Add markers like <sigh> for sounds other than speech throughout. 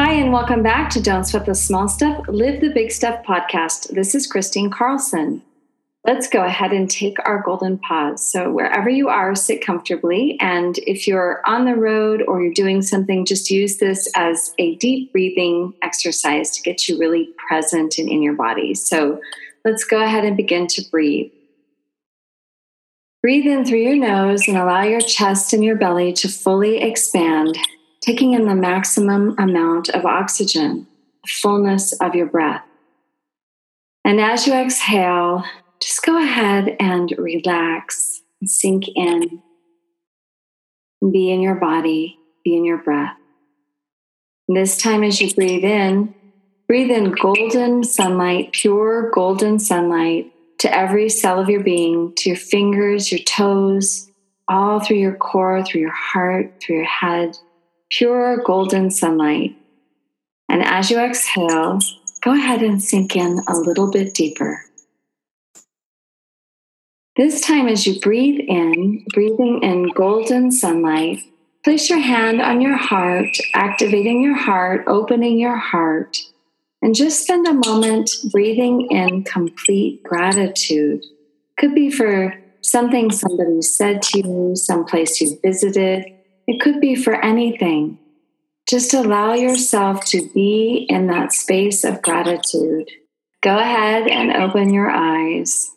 Hi, and welcome back to Don't Sweat the Small Stuff, Live the Big Stuff podcast. This is Christine Carlson. Let's go ahead and take our golden pause. So, wherever you are, sit comfortably. And if you're on the road or you're doing something, just use this as a deep breathing exercise to get you really present and in your body. So, let's go ahead and begin to breathe. Breathe in through your nose and allow your chest and your belly to fully expand taking in the maximum amount of oxygen, the fullness of your breath. And as you exhale, just go ahead and relax and sink in. Be in your body, be in your breath. And this time, as you breathe in, breathe in golden sunlight, pure golden sunlight to every cell of your being, to your fingers, your toes, all through your core, through your heart, through your head pure golden sunlight. And as you exhale, go ahead and sink in a little bit deeper. This time, as you breathe in, breathing in golden sunlight, place your hand on your heart, activating your heart, opening your heart, and just spend a moment breathing in complete gratitude. Could be for something somebody said to you, someplace you visited, it could be for anything. Just allow yourself to be in that space of gratitude. Go ahead and open your eyes.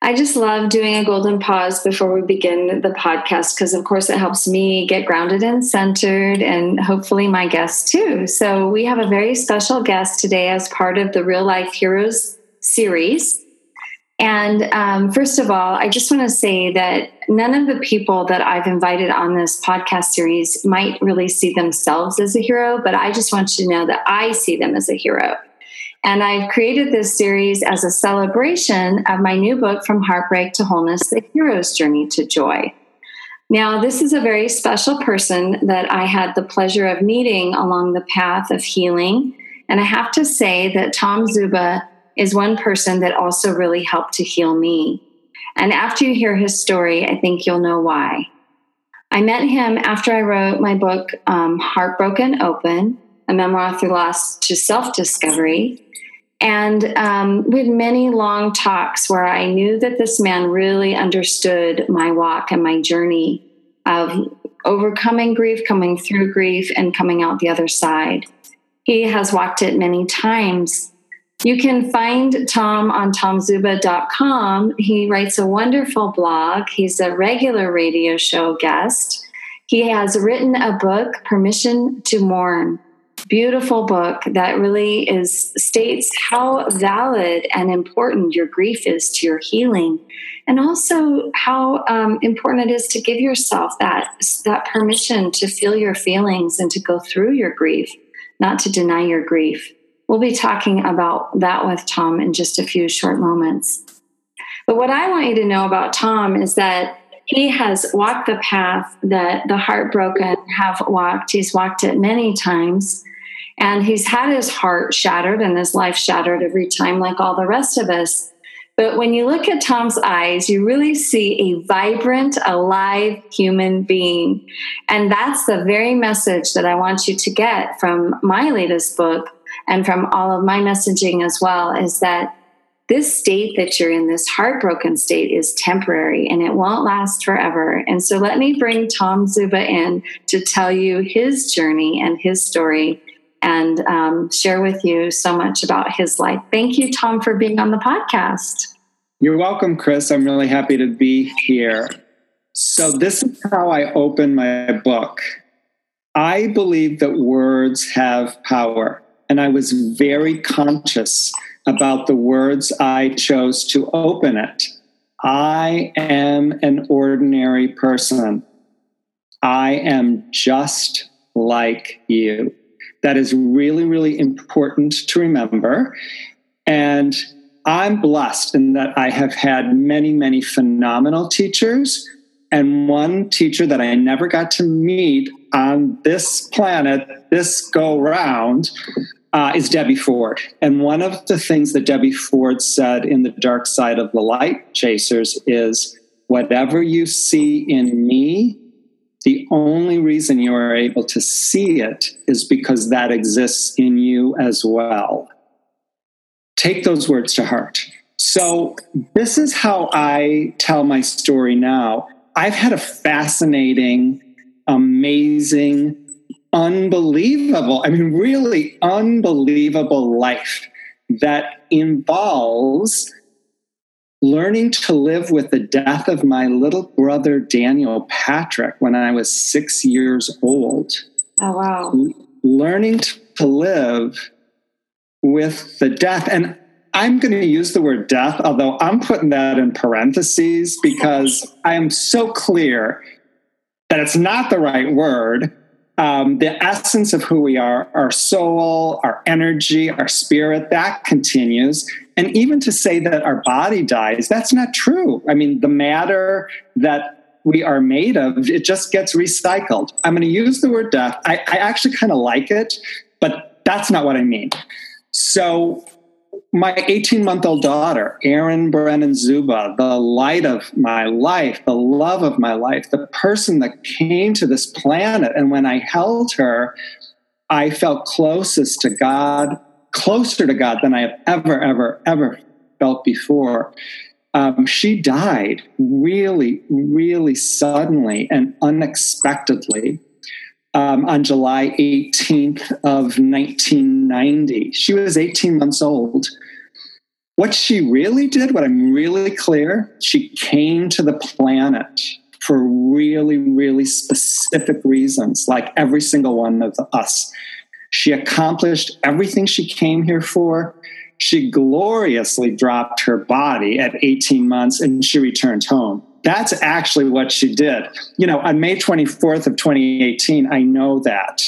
I just love doing a golden pause before we begin the podcast because, of course, it helps me get grounded and centered, and hopefully my guests too. So, we have a very special guest today as part of the Real Life Heroes series. And um, first of all, I just want to say that none of the people that I've invited on this podcast series might really see themselves as a hero, but I just want you to know that I see them as a hero. And I've created this series as a celebration of my new book, From Heartbreak to Wholeness The Hero's Journey to Joy. Now, this is a very special person that I had the pleasure of meeting along the path of healing. And I have to say that Tom Zuba is one person that also really helped to heal me. And after you hear his story, I think you'll know why. I met him after I wrote my book, um, Heartbroken Open, a memoir through loss to self discovery. And um, we had many long talks where I knew that this man really understood my walk and my journey of overcoming grief, coming through grief, and coming out the other side. He has walked it many times you can find Tom on tomzuba.com. He writes a wonderful blog. He's a regular radio show guest. He has written a book, Permission to Mourn. Beautiful book that really is states how valid and important your grief is to your healing, and also how um, important it is to give yourself that that permission to feel your feelings and to go through your grief, not to deny your grief. We'll be talking about that with Tom in just a few short moments. But what I want you to know about Tom is that he has walked the path that the heartbroken have walked. He's walked it many times. And he's had his heart shattered and his life shattered every time, like all the rest of us. But when you look at Tom's eyes, you really see a vibrant, alive human being. And that's the very message that I want you to get from my latest book, and from all of my messaging as well is that this state that you're in, this heartbroken state, is temporary and it won't last forever. And so let me bring Tom Zuba in to tell you his journey and his story and um, share with you so much about his life. Thank you, Tom, for being on the podcast. You're welcome, Chris. I'm really happy to be here. So, this is how I open my book. I believe that words have power. And I was very conscious about the words I chose to open it. I am an ordinary person. I am just like you. That is really, really important to remember. And I'm blessed in that I have had many, many phenomenal teachers. And one teacher that I never got to meet on this planet, this go round, uh, is Debbie Ford. And one of the things that Debbie Ford said in The Dark Side of the Light Chasers is whatever you see in me, the only reason you are able to see it is because that exists in you as well. Take those words to heart. So, this is how I tell my story now. I've had a fascinating, amazing, unbelievable, I mean, really unbelievable life that involves learning to live with the death of my little brother Daniel Patrick when I was six years old. Oh, wow. Learning to live with the death. And I'm going to use the word death, although I'm putting that in parentheses because I am so clear that it's not the right word um, the essence of who we are, our soul, our energy, our spirit, that continues. And even to say that our body dies, that's not true. I mean, the matter that we are made of, it just gets recycled. I'm going to use the word death. I, I actually kind of like it, but that's not what I mean. So my 18 month old daughter, Erin Brennan Zuba, the light of my life, the love of my life, the person that came to this planet. And when I held her, I felt closest to God, closer to God than I have ever, ever, ever felt before. Um, she died really, really suddenly and unexpectedly um, on July 18th of 1990. She was 18 months old. What she really did, what I'm really clear, she came to the planet for really, really specific reasons, like every single one of us. She accomplished everything she came here for. She gloriously dropped her body at 18 months and she returned home that's actually what she did. You know, on May 24th of 2018, I know that.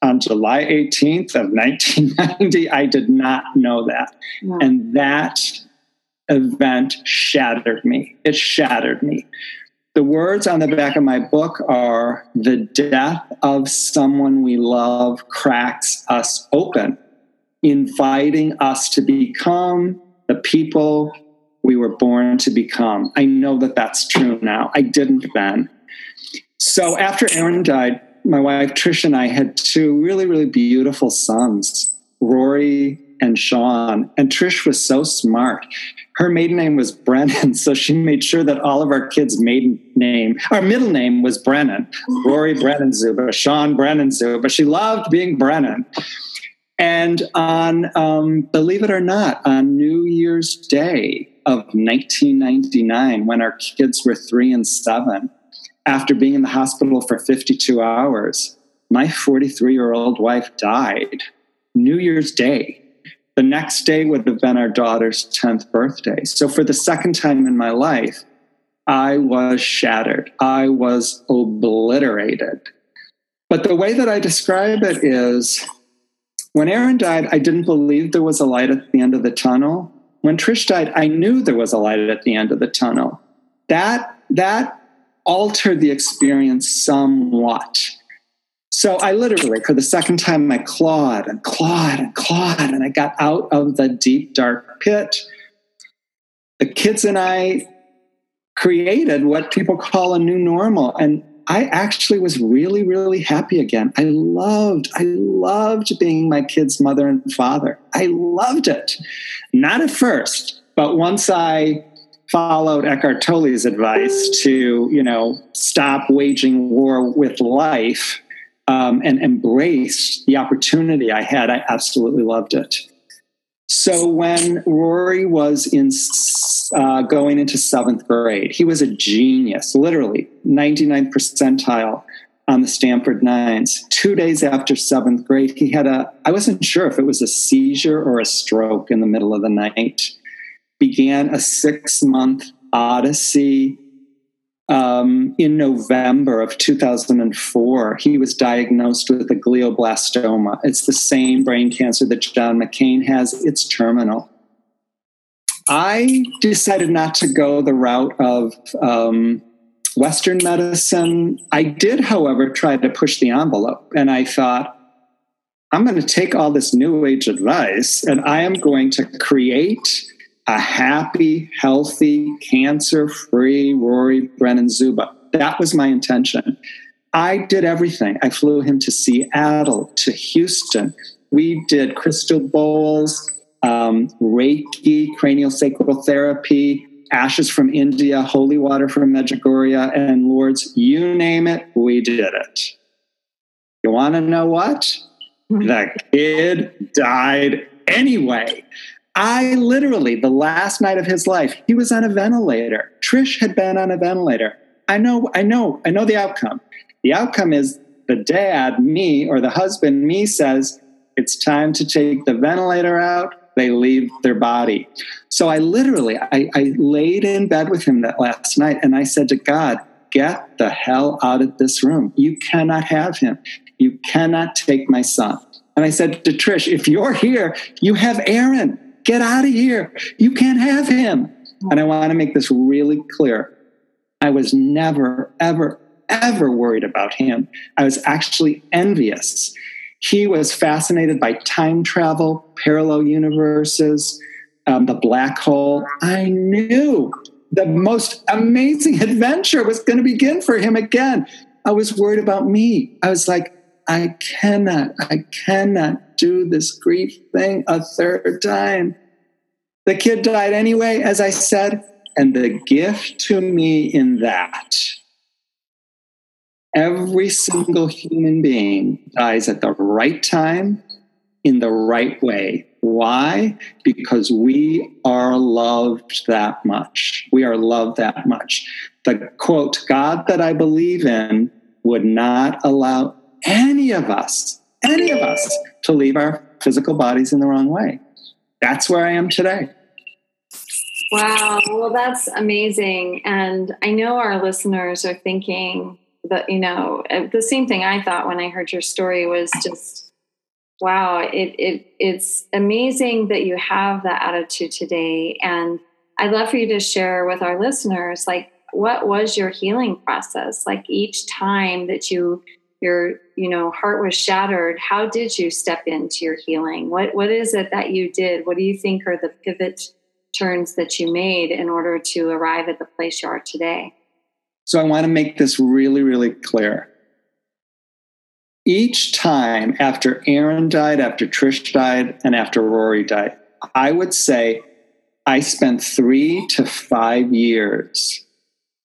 On July 18th of 1990, I did not know that. And that event shattered me. It shattered me. The words on the back of my book are the death of someone we love cracks us open, inviting us to become the people we were born to become. I know that that's true now. I didn't then. So after Erin died, my wife Trish and I had two really, really beautiful sons, Rory and Sean. And Trish was so smart. Her maiden name was Brennan, <laughs> so she made sure that all of our kids' maiden name, our middle name was Brennan. Rory Brennan Zuba, Sean Brennan Zuba. She loved being Brennan. And on, um, believe it or not, on New Year's Day, of 1999 when our kids were three and seven. After being in the hospital for 52 hours, my 43 year old wife died New Year's Day. The next day would have been our daughter's 10th birthday. So, for the second time in my life, I was shattered. I was obliterated. But the way that I describe it is when Erin died, I didn't believe there was a light at the end of the tunnel when Trish died, I knew there was a light at the end of the tunnel. That that altered the experience somewhat. So I literally, for the second time, I clawed and clawed and clawed, and I got out of the deep, dark pit. The kids and I created what people call a new normal. And I actually was really, really happy again. I loved, I loved being my kid's mother and father. I loved it. Not at first, but once I followed Eckhart Tolle's advice to, you know, stop waging war with life um, and embrace the opportunity I had, I absolutely loved it. So when Rory was in uh, going into seventh grade, he was a genius, literally 99th percentile on the Stanford Nines. Two days after seventh grade, he had a, I wasn't sure if it was a seizure or a stroke in the middle of the night. Began a six month odyssey um, in November of 2004, he was diagnosed with a glioblastoma. It's the same brain cancer that John McCain has, it's terminal. I decided not to go the route of um, Western medicine. I did, however, try to push the envelope, and I thought, I'm going to take all this new age advice and I am going to create a happy, healthy, cancer free Rory Brennan Zuba. That was my intention. I did everything. I flew him to Seattle, to Houston. We did crystal bowls, um, Reiki, cranial sacral therapy, ashes from India, holy water from Medjugorje, and Lourdes. You name it, we did it. You want to know what? The kid died anyway. I literally, the last night of his life, he was on a ventilator. Trish had been on a ventilator. I know, I know, I know the outcome. The outcome is the dad, me, or the husband, me, says, it's time to take the ventilator out. They leave their body. So I literally, I, I laid in bed with him that last night and I said to God, get the hell out of this room. You cannot have him. You cannot take my son. And I said to Trish, if you're here, you have Erin. Get out of here. You can't have him. And I want to make this really clear. I was never, ever, ever worried about him. I was actually envious. He was fascinated by time travel, parallel universes, um, the black hole. I knew the most amazing <laughs> adventure was going to begin for him again. I was worried about me. I was like, I cannot, I cannot do this grief thing a third time. The kid died anyway, as I said, and the gift to me in that every single human being dies at the right time in the right way. Why? Because we are loved that much. We are loved that much. The quote, God that I believe in would not allow any of us, any of us, to leave our physical bodies in the wrong way. That's where I am today. Wow. Well, that's amazing. And I know our listeners are thinking that, you know, uh, the same thing I thought when I heard your story was just, wow, it, it, it's amazing that you have that attitude today. And I'd love for you to share with our listeners, like, what was your healing process? Like each time that you your you know heart was shattered how did you step into your healing? What what is it that you did? What do you think are the pivot turns that you made in order to arrive at the place you are today? So i want to make this really really clear. Each time after erin died after trish died and after rory died i would say i spent three to five years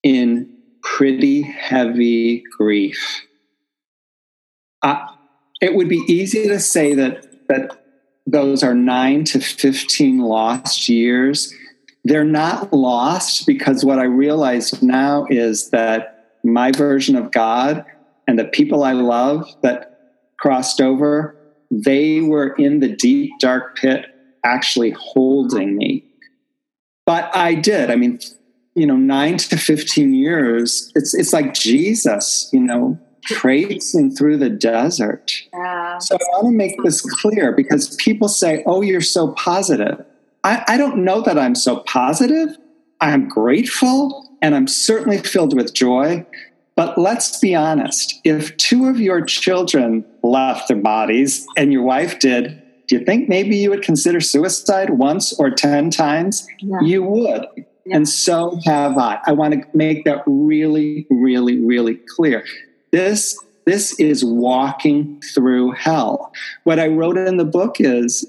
in pretty heavy grief uh, it would be easy to say that that those are nine to 15 lost years. They're not lost because what I realize now is that my version of God and the people I love that crossed over, they were in the deep, dark pit actually holding me. But I did. I mean, you know, nine to 15 years, it's, it's like Jesus, you know, traipsing through the desert. Yeah. So I want to make this clear because people say, oh, you're so positive. I, I don't know that I'm so positive. I'm grateful and I'm certainly filled with joy. But let's be honest if two of your children left their bodies and your wife did, do you think maybe you would consider suicide once or 10 times? Yeah. You would. Yeah. And so have I. I want to make that really, really, really clear. This this is walking through hell. What I wrote in the book is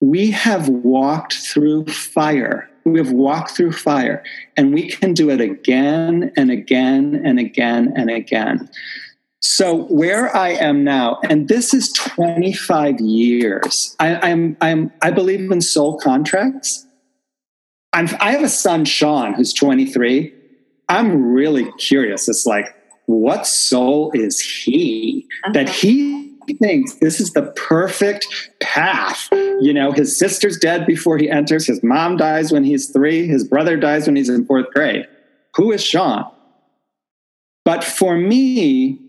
we have walked through fire. We have walked through fire, and we can do it again and again and again and again. So where I am now, and this is 25 years. I, I'm, I'm, I believe in soul contracts. I'm, I have a son, Sean, who's 23. I'm really curious. It's like, what soul is he uh-huh. that he thinks this is the perfect path. You know, his sister's dead before he enters, his mom dies when he's three, his brother dies when he's in fourth grade. Who is Sean? But for me,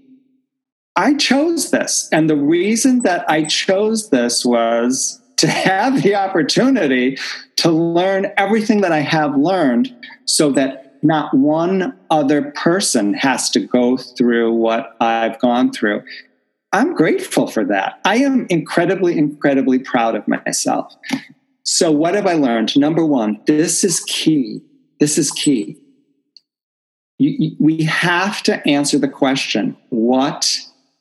I chose this. And the reason that I chose this was to have the opportunity to learn everything that I have learned so that not one other person has to go through what I've gone through. I'm grateful for that. I am incredibly, incredibly proud of myself. So, what have I learned? Number one, this is key. This is key. We have to answer the question what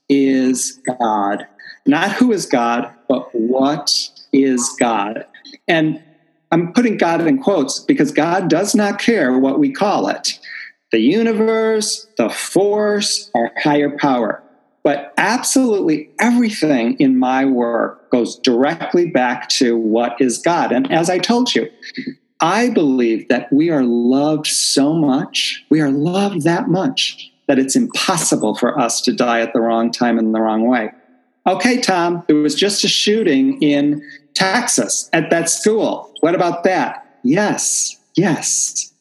is God? Not who is God, but what is God? And I'm putting God in quotes because God does not care what we call it the universe, the force, our higher power. But absolutely everything in my work goes directly back to what is God. And as I told you, I believe that we are loved so much, we are loved that much, that it's impossible for us to die at the wrong time in the wrong way. Okay, Tom, there was just a shooting in Texas at that school. What about that? Yes, yes,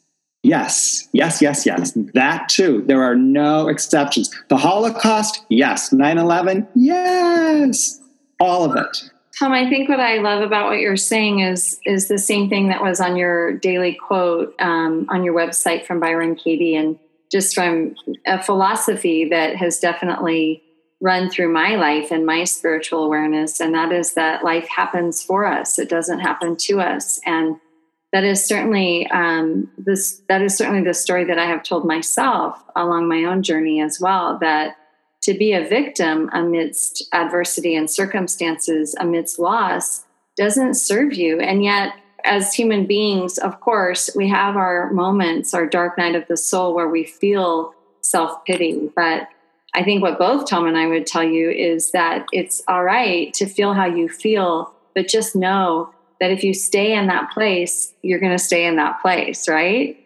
yes, yes, yes, yes. That too. There are no exceptions. The Holocaust, yes. 9 11, yes. All of it. Tom, I think what I love about what you're saying is is the same thing that was on your daily quote um, on your website from Byron Katie, and just from a philosophy that has definitely run through my life and my spiritual awareness, and that is that life happens for us; it doesn't happen to us, and that is certainly um, this. That is certainly the story that I have told myself along my own journey as well. That to be a victim amidst adversity and circumstances, amidst loss, doesn't serve you. And yet, as human beings, of course, we have our moments, our dark night of the soul, where we feel self pity. But I think what both Tom and I would tell you is that it's all right to feel how you feel, but just know that if you stay in that place, you're going to stay in that place, right?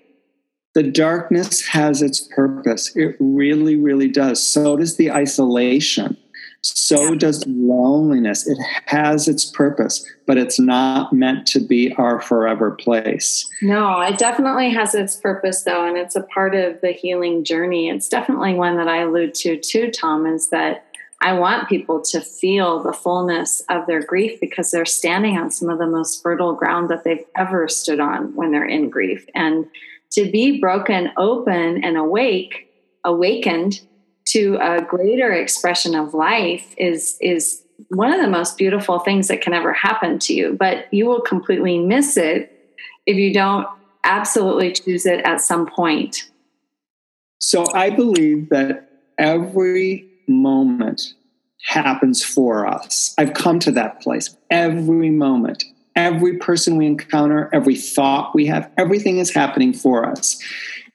the darkness has its purpose. It really, really does. So does the isolation. So does loneliness. It has its purpose, but it's not meant to be our forever place. No, it definitely has its purpose, though, and it's a part of the healing journey. It's definitely one that I allude to, too, Tom, is that I want people to feel the fullness of their grief because they're standing on some of the most fertile ground that they've ever stood on when they're in grief. And to be broken open and awake awakened to a greater expression of life is is one of the most beautiful things that can ever happen to you but you will completely miss it if you don't absolutely choose it at some point. So i believe that every moment happens for us. I've come to that place. Every moment every person we encounter, every thought we have, everything is happening for us.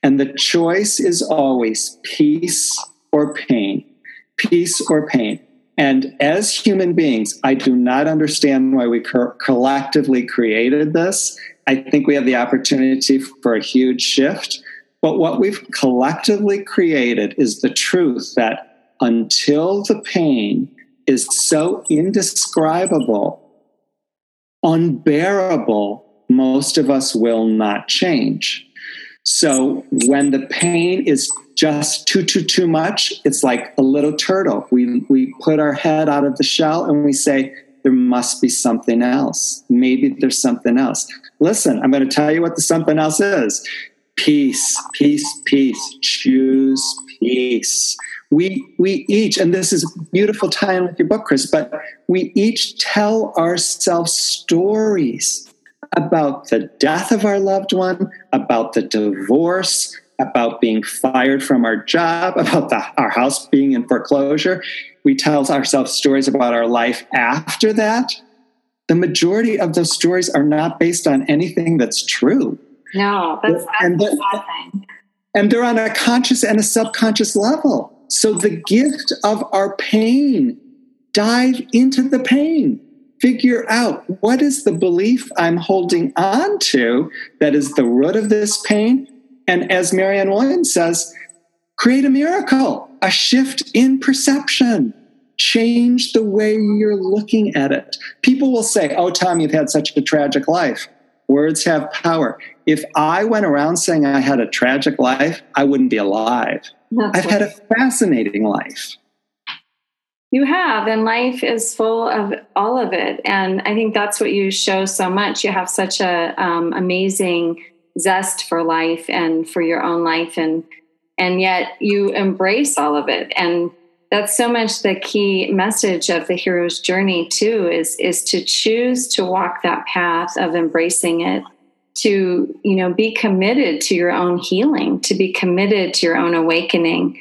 And the choice is always peace or pain, peace or pain. And as human beings, I do not understand why we co- collectively created this. I think we have the opportunity for a huge shift. But what we've collectively created is the truth that until the pain is so indescribable unbearable, most of us will not change. So when the pain is just too, too, too much, it's like a little turtle. We, we put our head out of the shell and we say, there must be something else. Maybe there's something else. Listen, I'm going to tell you what the something else is peace, peace, peace. Choose peace we we each and this is a beautiful tie-in with your book chris but we each tell ourselves stories about the death of our loved one about the divorce about being fired from our job <laughs> about the, our house being in foreclosure. We tell ourselves stories about our life after that. The majority of those stories are not based on anything that's true. No that's, that's and, the, and they're on a conscious and a subconscious level. So the gift of our pain, dive into the pain. Figure out what is the belief I'm holding on to that is the root of this pain. And as Marianne Williamson says, create a miracle, a shift in perception. Change the way you're looking at it. People will say, Oh, Tom, you've had such a tragic life. Words have power. If I went around saying I had a tragic life, I wouldn't be alive. That's I've had a fascinating life. You have, and life is full of all of it. And I think that's what you show so much. You have such a um, amazing zest for life and for your own life, and and yet you embrace all of it. And that's so much the key message of the hero's journey too. Is is to choose to walk that path of embracing it to you know be committed to your own healing to be committed to your own awakening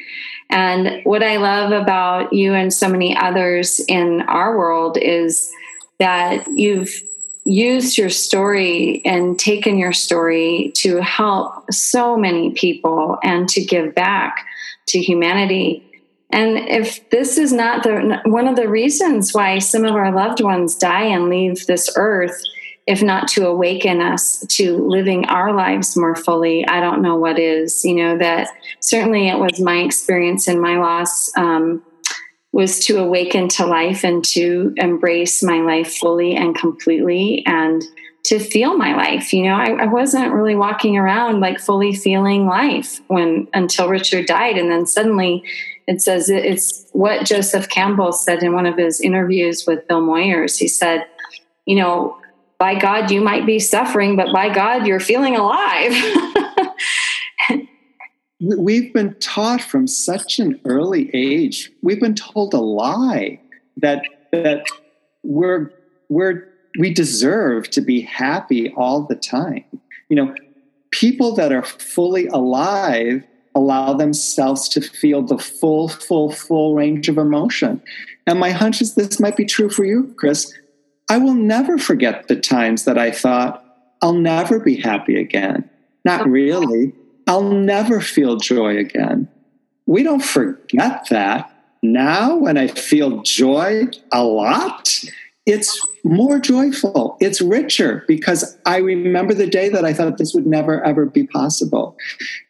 and what I love about you and so many others in our world is that you've used your story and taken your story to help so many people and to give back to humanity. And if this is not the one of the reasons why some of our loved ones die and leave this earth, if not to awaken us to living our lives more fully, I don't know what is. You know, that certainly it was my experience in my loss um, was to awaken to life and to embrace my life fully and completely and to feel my life. You know, I, I wasn't really walking around like fully feeling life when until Richard died. And then suddenly it says it's what Joseph Campbell said in one of his interviews with Bill Moyers. He said, you know, by God, you might be suffering, but by God, you're feeling alive. <laughs> we've been taught from such an early age, we've been told a lie that, that we're, we're, we deserve to be happy all the time. You know, people that are fully alive allow themselves to feel the full, full, full range of emotion. And my hunch is this might be true for you, Chris. I will never forget the times that I thought, I'll never be happy again. Not really. I'll never feel joy again. We don't forget that. Now, when I feel joy a lot, it's more joyful. It's richer because I remember the day that I thought this would never, ever be possible.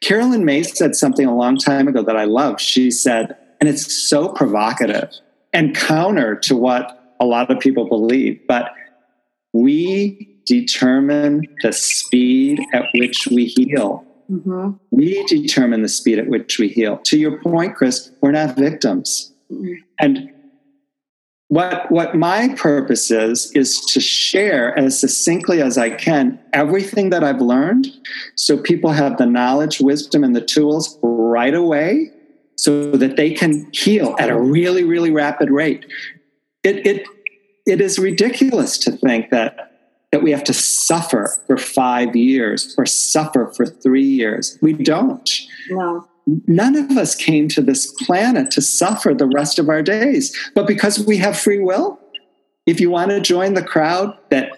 Caroline Myss said something a long time ago that I love. She said, and it's so provocative and counter to what a lot of people believe, but we determine the speed at which we heal. Mm-hmm. We determine the speed at which we heal. To your point, Chris, we're not victims. Mm-hmm. And what, what my purpose is, is to share as succinctly as I can everything that I've learned so people have the knowledge, wisdom, and the tools right away so that they can heal at a really, really rapid rate it, it, it is ridiculous to think that that we have to suffer for five years or suffer for three years. We don't. No. None of us came to this planet to suffer the rest of our days. But because we have free will, if you want to join the crowd that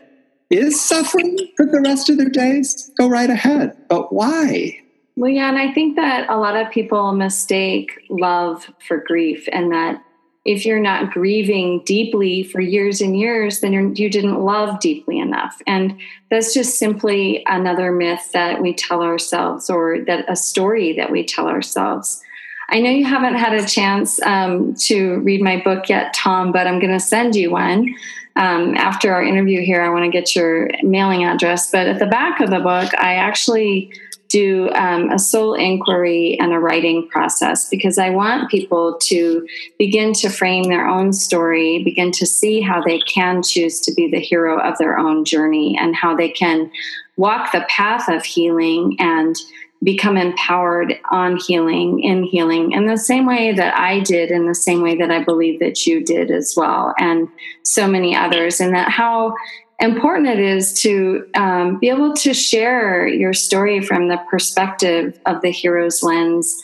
is suffering for the rest of their days, go right ahead. But why? Well, yeah, and I think that a lot of people mistake love for grief, and that if you're not grieving deeply for years and years, then you're, you didn't love deeply enough. And that's just simply another myth that we tell ourselves or that a story that we tell ourselves. I know you haven't had a chance um, to read my book yet, Tom, but I'm going to send you one. Um, after our interview here, I want to get your mailing address. But at the back of the book, I actually do um, a soul inquiry and a writing process because I want people to begin to frame their own story, begin to see how they can choose to be the hero of their own journey and how they can walk the path of healing and become empowered on healing, in healing, in the same way that I did, in the same way that I believe that you did as well, and so many others, and that how important it is to um, be able to share your story from the perspective of the hero's lens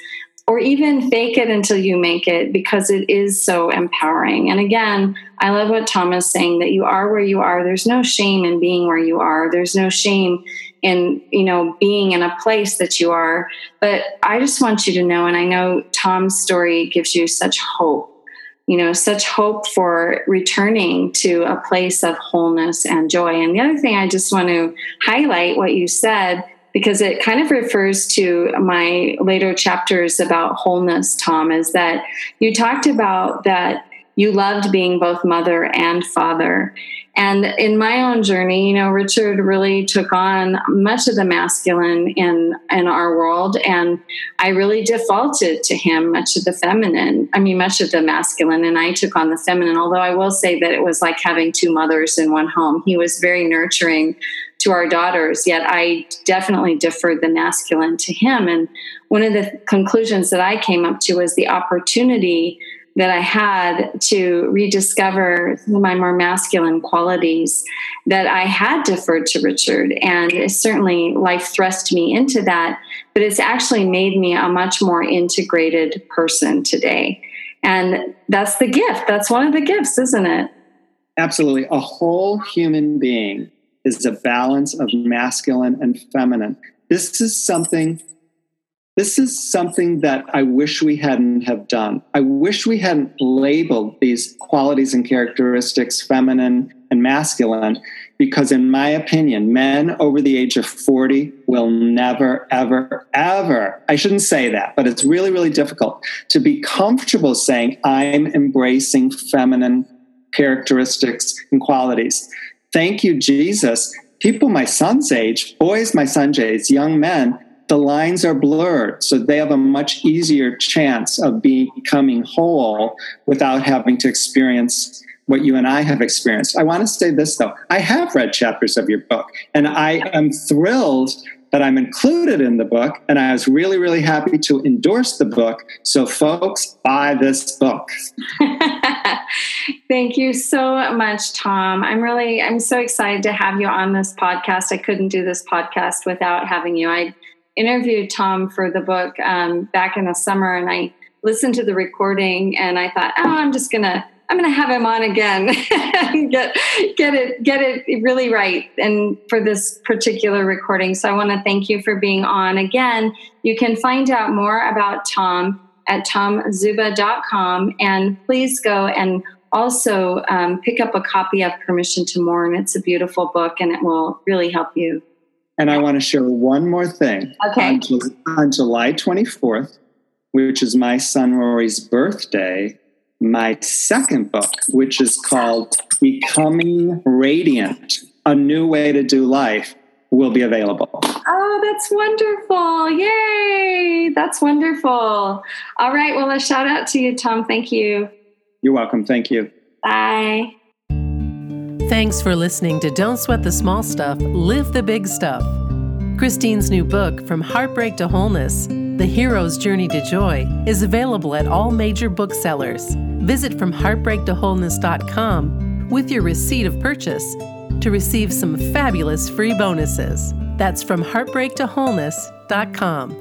or even fake it until you make it because it is so empowering. And again, I love what Tom is saying that you are where you are. There's no shame in being where you are. There's no shame in, you know, being in a place that you are. But I just want you to know, and I know Tom's story gives you such hope you know, such hope for returning to a place of wholeness and joy. And the other thing I just want to highlight what you said, because it kind of refers to my later chapters about wholeness, Tom, is that you talked about that you loved being both mother and father. And in my own journey, you know, Richard really took on much of the masculine in in our world, and I really defaulted to him much of the feminine. I mean, much of the masculine, and I took on the feminine. Although I will say that it was like having two mothers in one home. He was very nurturing to our daughters, yet I definitely deferred the masculine to him. And one of the conclusions that I came up to was the opportunity that I had to rediscover my more masculine qualities that I had deferred to Richard. And certainly life thrust me into that, but it's actually made me a much more integrated person today. And that's the gift. That's one of the gifts, isn't it? Absolutely. A whole human being is a balance of masculine and feminine. This is something this is something that I wish we hadn't have done. I wish we hadn't labeled these qualities and characteristics feminine and masculine because in my opinion, men over the age of 40 will never ever ever. I shouldn't say that, but it's really really difficult to be comfortable saying I'm embracing feminine characteristics and qualities. Thank you Jesus. People my son's age, boys my son's age, young men the lines are blurred, so they have a much easier chance of becoming whole without having to experience what you and I have experienced. I want to say this though I have read chapters of your book, and I am thrilled that I'm included in the book, and I was really, really happy to endorse the book. So, folks, buy this book. <laughs> Thank you so much, Tom. I'm really, I'm so excited to have you on this podcast. I couldn't do this podcast without having you. I interviewed Tom for the book um, back in the summer, and I listened to the recording, and I thought, oh, I'm just gonna I'm gonna have him on again <laughs> and get get it get it really right, and for this particular recording. So I want to thank you for being on again. You can find out more about Tom at tomzuba.com, and please go and also um, pick up a copy of Permission to Mourn. It's a beautiful book, and it will really help you and I want to share one more thing. Okay. On, on July 24th, which is my son Rory's birthday, my second book, which is called Becoming Radiant A New Way to Do Life, will be available. Oh, that's wonderful. Yay. That's wonderful. All right. Well, a shout out to you, Tom. Thank you. You're welcome. Thank you. Bye. Thanks for listening to Don't Sweat the Small Stuff, Live the Big Stuff. Christine's new book, From Heartbreak to Wholeness The Hero's Journey to Joy, is available at all major booksellers. Visit FromHeartbreakToWholeness.com with your receipt of purchase to receive some fabulous free bonuses. That's from heartbreaktowholeness.com.